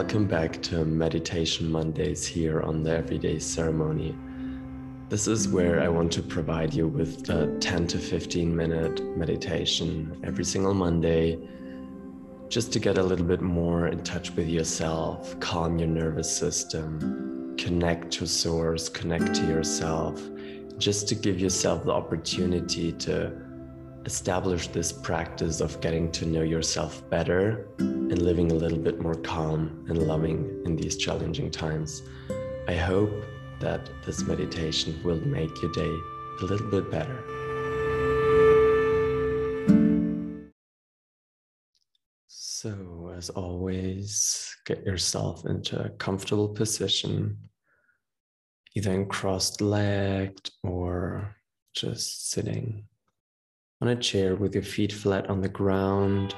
Welcome back to Meditation Mondays here on the Everyday Ceremony. This is where I want to provide you with a 10 to 15 minute meditation every single Monday, just to get a little bit more in touch with yourself, calm your nervous system, connect to source, connect to yourself, just to give yourself the opportunity to establish this practice of getting to know yourself better and living a little bit more calm and loving in these challenging times. I hope that this meditation will make your day a little bit better. So, as always, get yourself into a comfortable position, either in crossed legged or just sitting on a chair with your feet flat on the ground.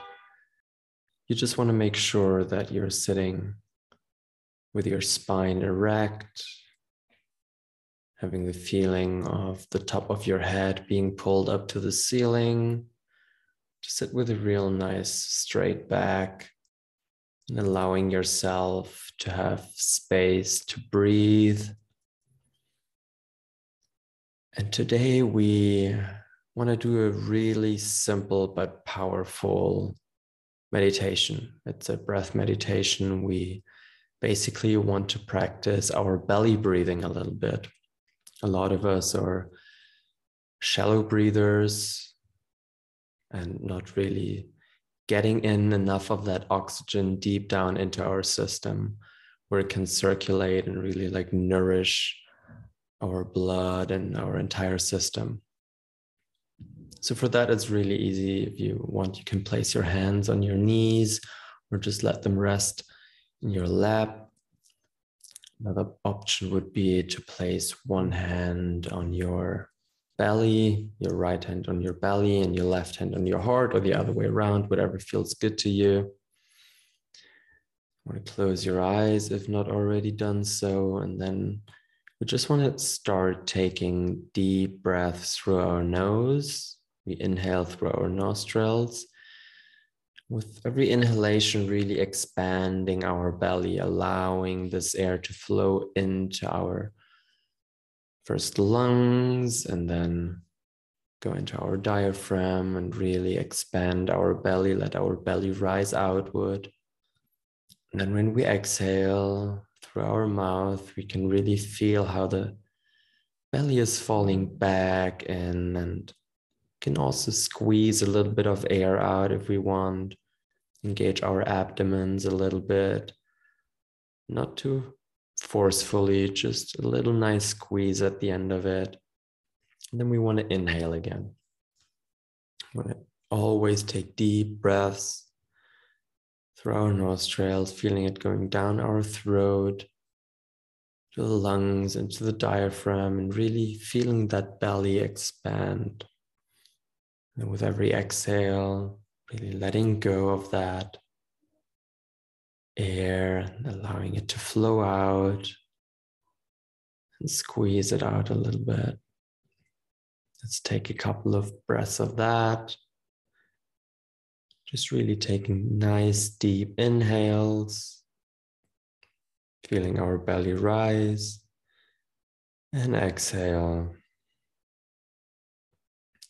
You just want to make sure that you're sitting with your spine erect, having the feeling of the top of your head being pulled up to the ceiling. Just sit with a real nice straight back and allowing yourself to have space to breathe. And today we want to do a really simple but powerful meditation. It's a breath meditation. We basically want to practice our belly breathing a little bit. A lot of us are shallow breathers and not really getting in enough of that oxygen deep down into our system where it can circulate and really like nourish our blood and our entire system. So for that, it's really easy. If you want, you can place your hands on your knees or just let them rest in your lap. Another option would be to place one hand on your belly, your right hand on your belly, and your left hand on your heart, or the other way around, whatever feels good to you. Want to close your eyes if not already done so, and then we just want to start taking deep breaths through our nose we inhale through our nostrils. With every inhalation, really expanding our belly, allowing this air to flow into our first lungs and then go into our diaphragm and really expand our belly, let our belly rise outward. And then when we exhale through our mouth, we can really feel how the belly is falling back in and can also squeeze a little bit of air out if we want. Engage our abdomens a little bit. Not too forcefully, just a little nice squeeze at the end of it. And then we want to inhale again. We Want to always take deep breaths through our nostrils, feeling it going down our throat to the lungs into the diaphragm, and really feeling that belly expand. And with every exhale, really letting go of that air and allowing it to flow out and squeeze it out a little bit. Let's take a couple of breaths of that. Just really taking nice deep inhales, feeling our belly rise, and exhale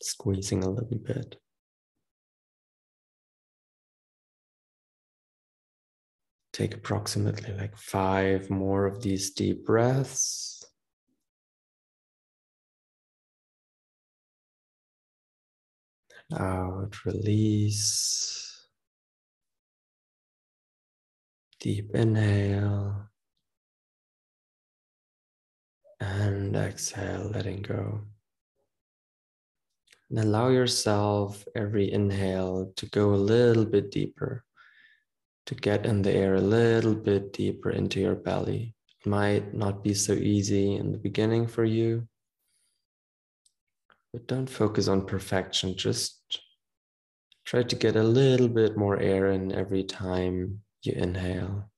squeezing a little bit. Take approximately like five more of these deep breaths. Out, release. Deep inhale. And exhale, letting go. And allow yourself every inhale to go a little bit deeper, to get in the air a little bit deeper into your belly. It might not be so easy in the beginning for you, but don't focus on perfection. Just try to get a little bit more air in every time you inhale.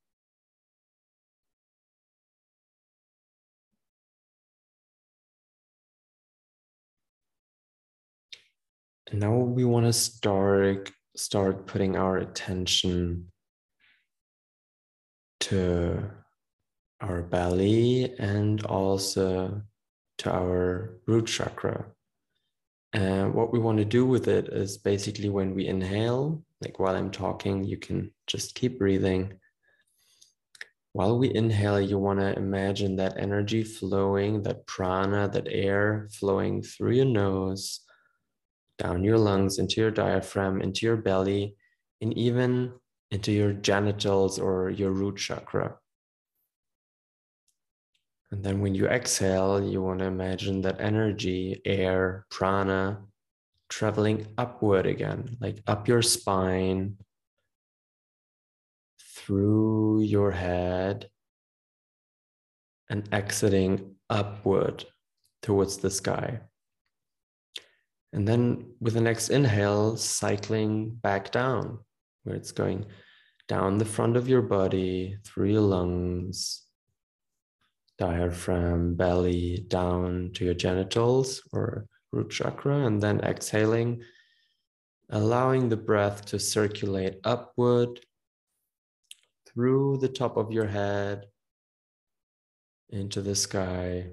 Now we want to start start putting our attention to our belly and also to our root chakra. And what we want to do with it is basically when we inhale, like while I'm talking, you can just keep breathing. While we inhale, you want to imagine that energy flowing, that prana, that air flowing through your nose, down your lungs, into your diaphragm, into your belly, and even into your genitals or your root chakra. And then when you exhale, you want to imagine that energy, air, prana, traveling upward again, like up your spine, through your head, and exiting upward towards the sky. And then with the next inhale, cycling back down, where it's going down the front of your body, through your lungs, diaphragm, belly, down to your genitals or root chakra, and then exhaling, allowing the breath to circulate upward through the top of your head into the sky,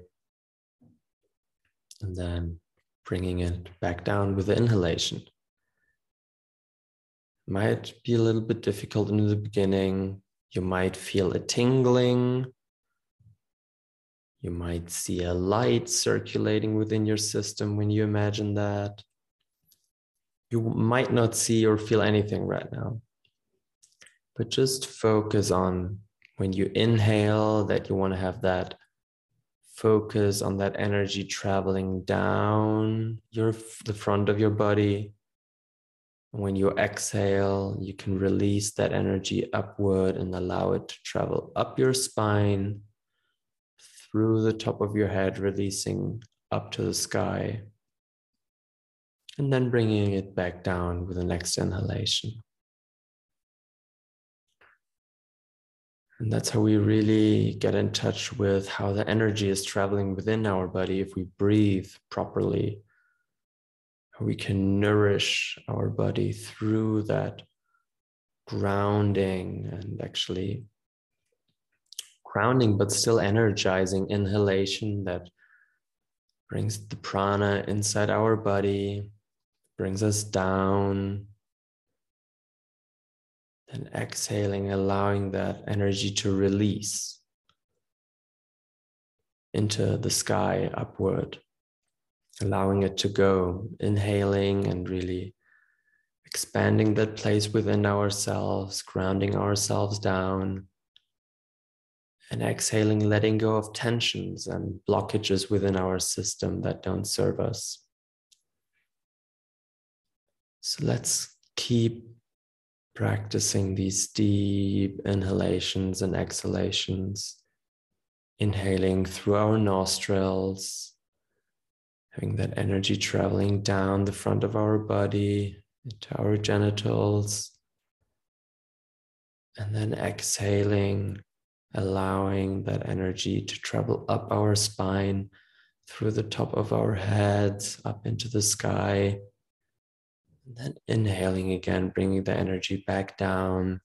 and then bringing it back down with the inhalation. Might be a little bit difficult in the beginning. You might feel a tingling you might see a light circulating within your system when you imagine that. You might not see or feel anything right now, but just focus on when you inhale that you want to have that focus on that energy traveling down your the front of your body when you exhale you can release that energy upward and allow it to travel up your spine through the top of your head, releasing up to the sky. And then bringing it back down with the next inhalation. And that's how we really get in touch with how the energy is traveling within our body if we breathe properly. We can nourish our body through that grounding and actually grounding but still energizing inhalation that brings the prana inside our body, brings us down. And exhaling, allowing that energy to release into the sky upward, allowing it to go, inhaling and really expanding that place within ourselves, grounding ourselves down and exhaling, letting go of tensions and blockages within our system that don't serve us. So let's keep practicing these deep inhalations and exhalations, inhaling through our nostrils, having that energy traveling down the front of our body into our genitals, and then exhaling allowing that energy to travel up our spine through the top of our heads up into the sky. And then inhaling again, bringing the energy back down,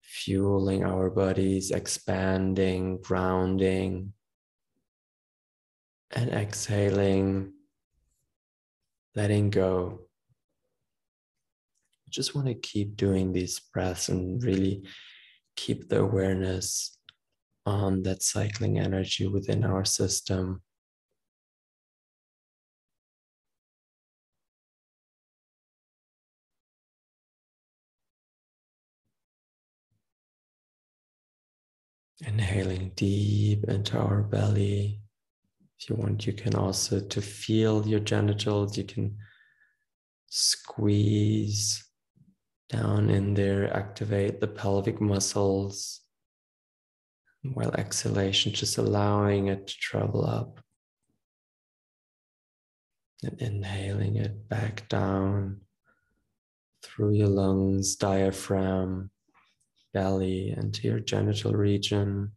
fueling our bodies, expanding, grounding, and exhaling, letting go. just want to keep doing these breaths and really keep the awareness on that cycling energy within our system. Inhaling deep into our belly. If you want, you can also to feel your genitals, you can squeeze down in there, activate the pelvic muscles. While exhalation, just allowing it to travel up. And inhaling it back down through your lungs, diaphragm, belly and to your genital region,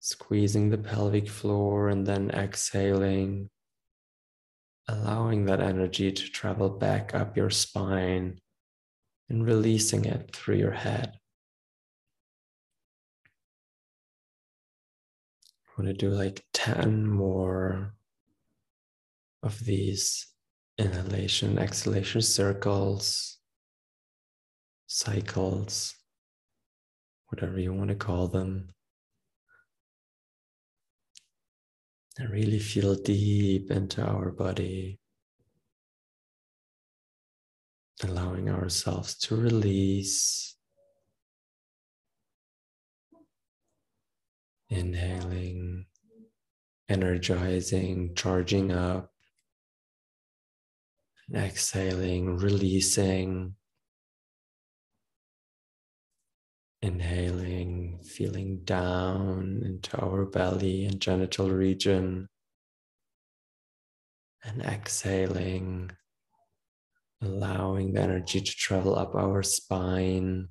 squeezing the pelvic floor and then exhaling, allowing that energy to travel back up your spine and releasing it through your head. I'm going to do like 10 more of these inhalation, exhalation circles, cycles whatever you want to call them. And really feel deep into our body, allowing ourselves to release. Inhaling, energizing, charging up. Exhaling, releasing. Inhaling, feeling down into our belly and genital region. And exhaling, allowing the energy to travel up our spine.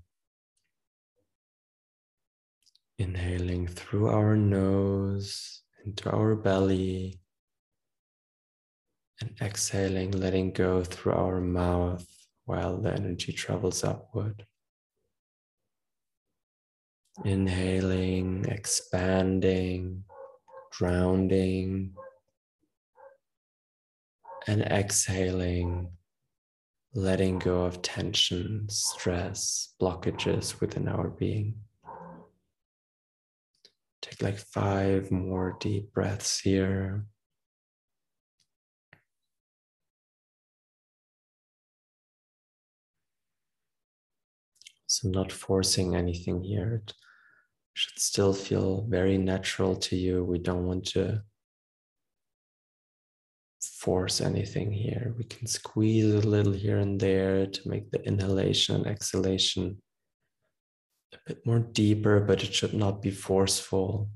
Inhaling through our nose into our belly. And exhaling, letting go through our mouth while the energy travels upward. Inhaling, expanding, grounding, and exhaling, letting go of tension, stress, blockages within our being. Take like five more deep breaths here. So, not forcing anything here. It should still feel very natural to you. We don't want to force anything here. We can squeeze a little here and there to make the inhalation and exhalation a bit more deeper, but it should not be forceful.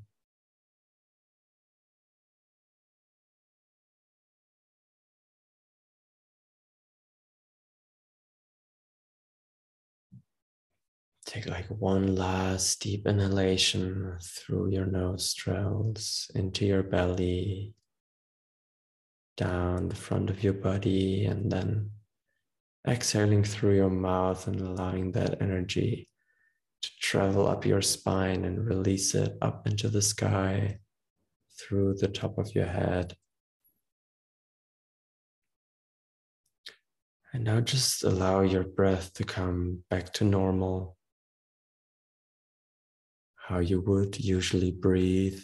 Take like one last deep inhalation through your nostrils into your belly, down the front of your body, and then exhaling through your mouth and allowing that energy to travel up your spine and release it up into the sky through the top of your head. And now just allow your breath to come back to normal how you would usually breathe.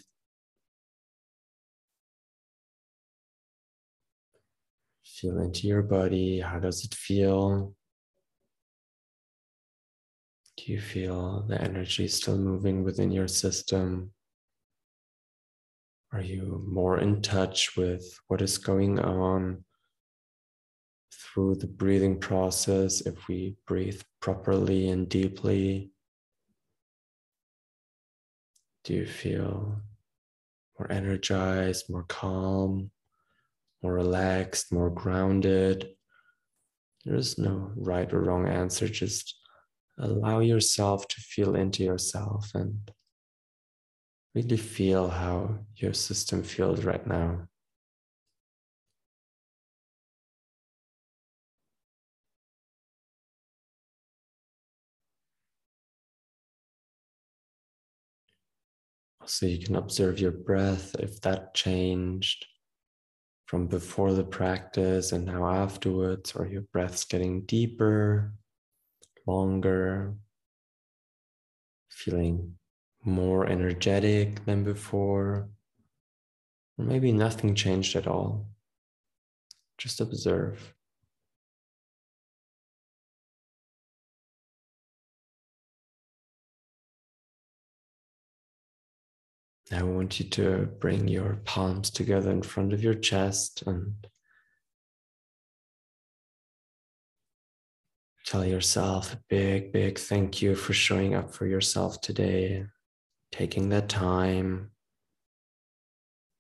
Feel into your body. How does it feel? Do you feel the energy still moving within your system? Are you more in touch with what is going on through the breathing process if we breathe properly and deeply? Do you feel more energized, more calm, more relaxed, more grounded? There is no right or wrong answer. Just allow yourself to feel into yourself and really feel how your system feels right now. So you can observe your breath if that changed from before the practice and now afterwards, or your breath's getting deeper, longer, feeling more energetic than before, or maybe nothing changed at all. Just observe. I want you to bring your palms together in front of your chest and tell yourself a big, big thank you for showing up for yourself today, taking that time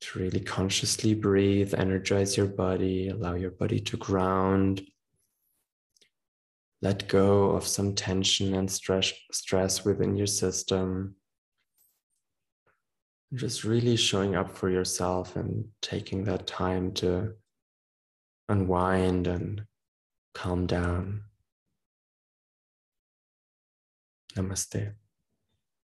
to really consciously breathe, energize your body, allow your body to ground. Let go of some tension and stress, stress within your system just really showing up for yourself and taking that time to unwind and calm down. Namaste.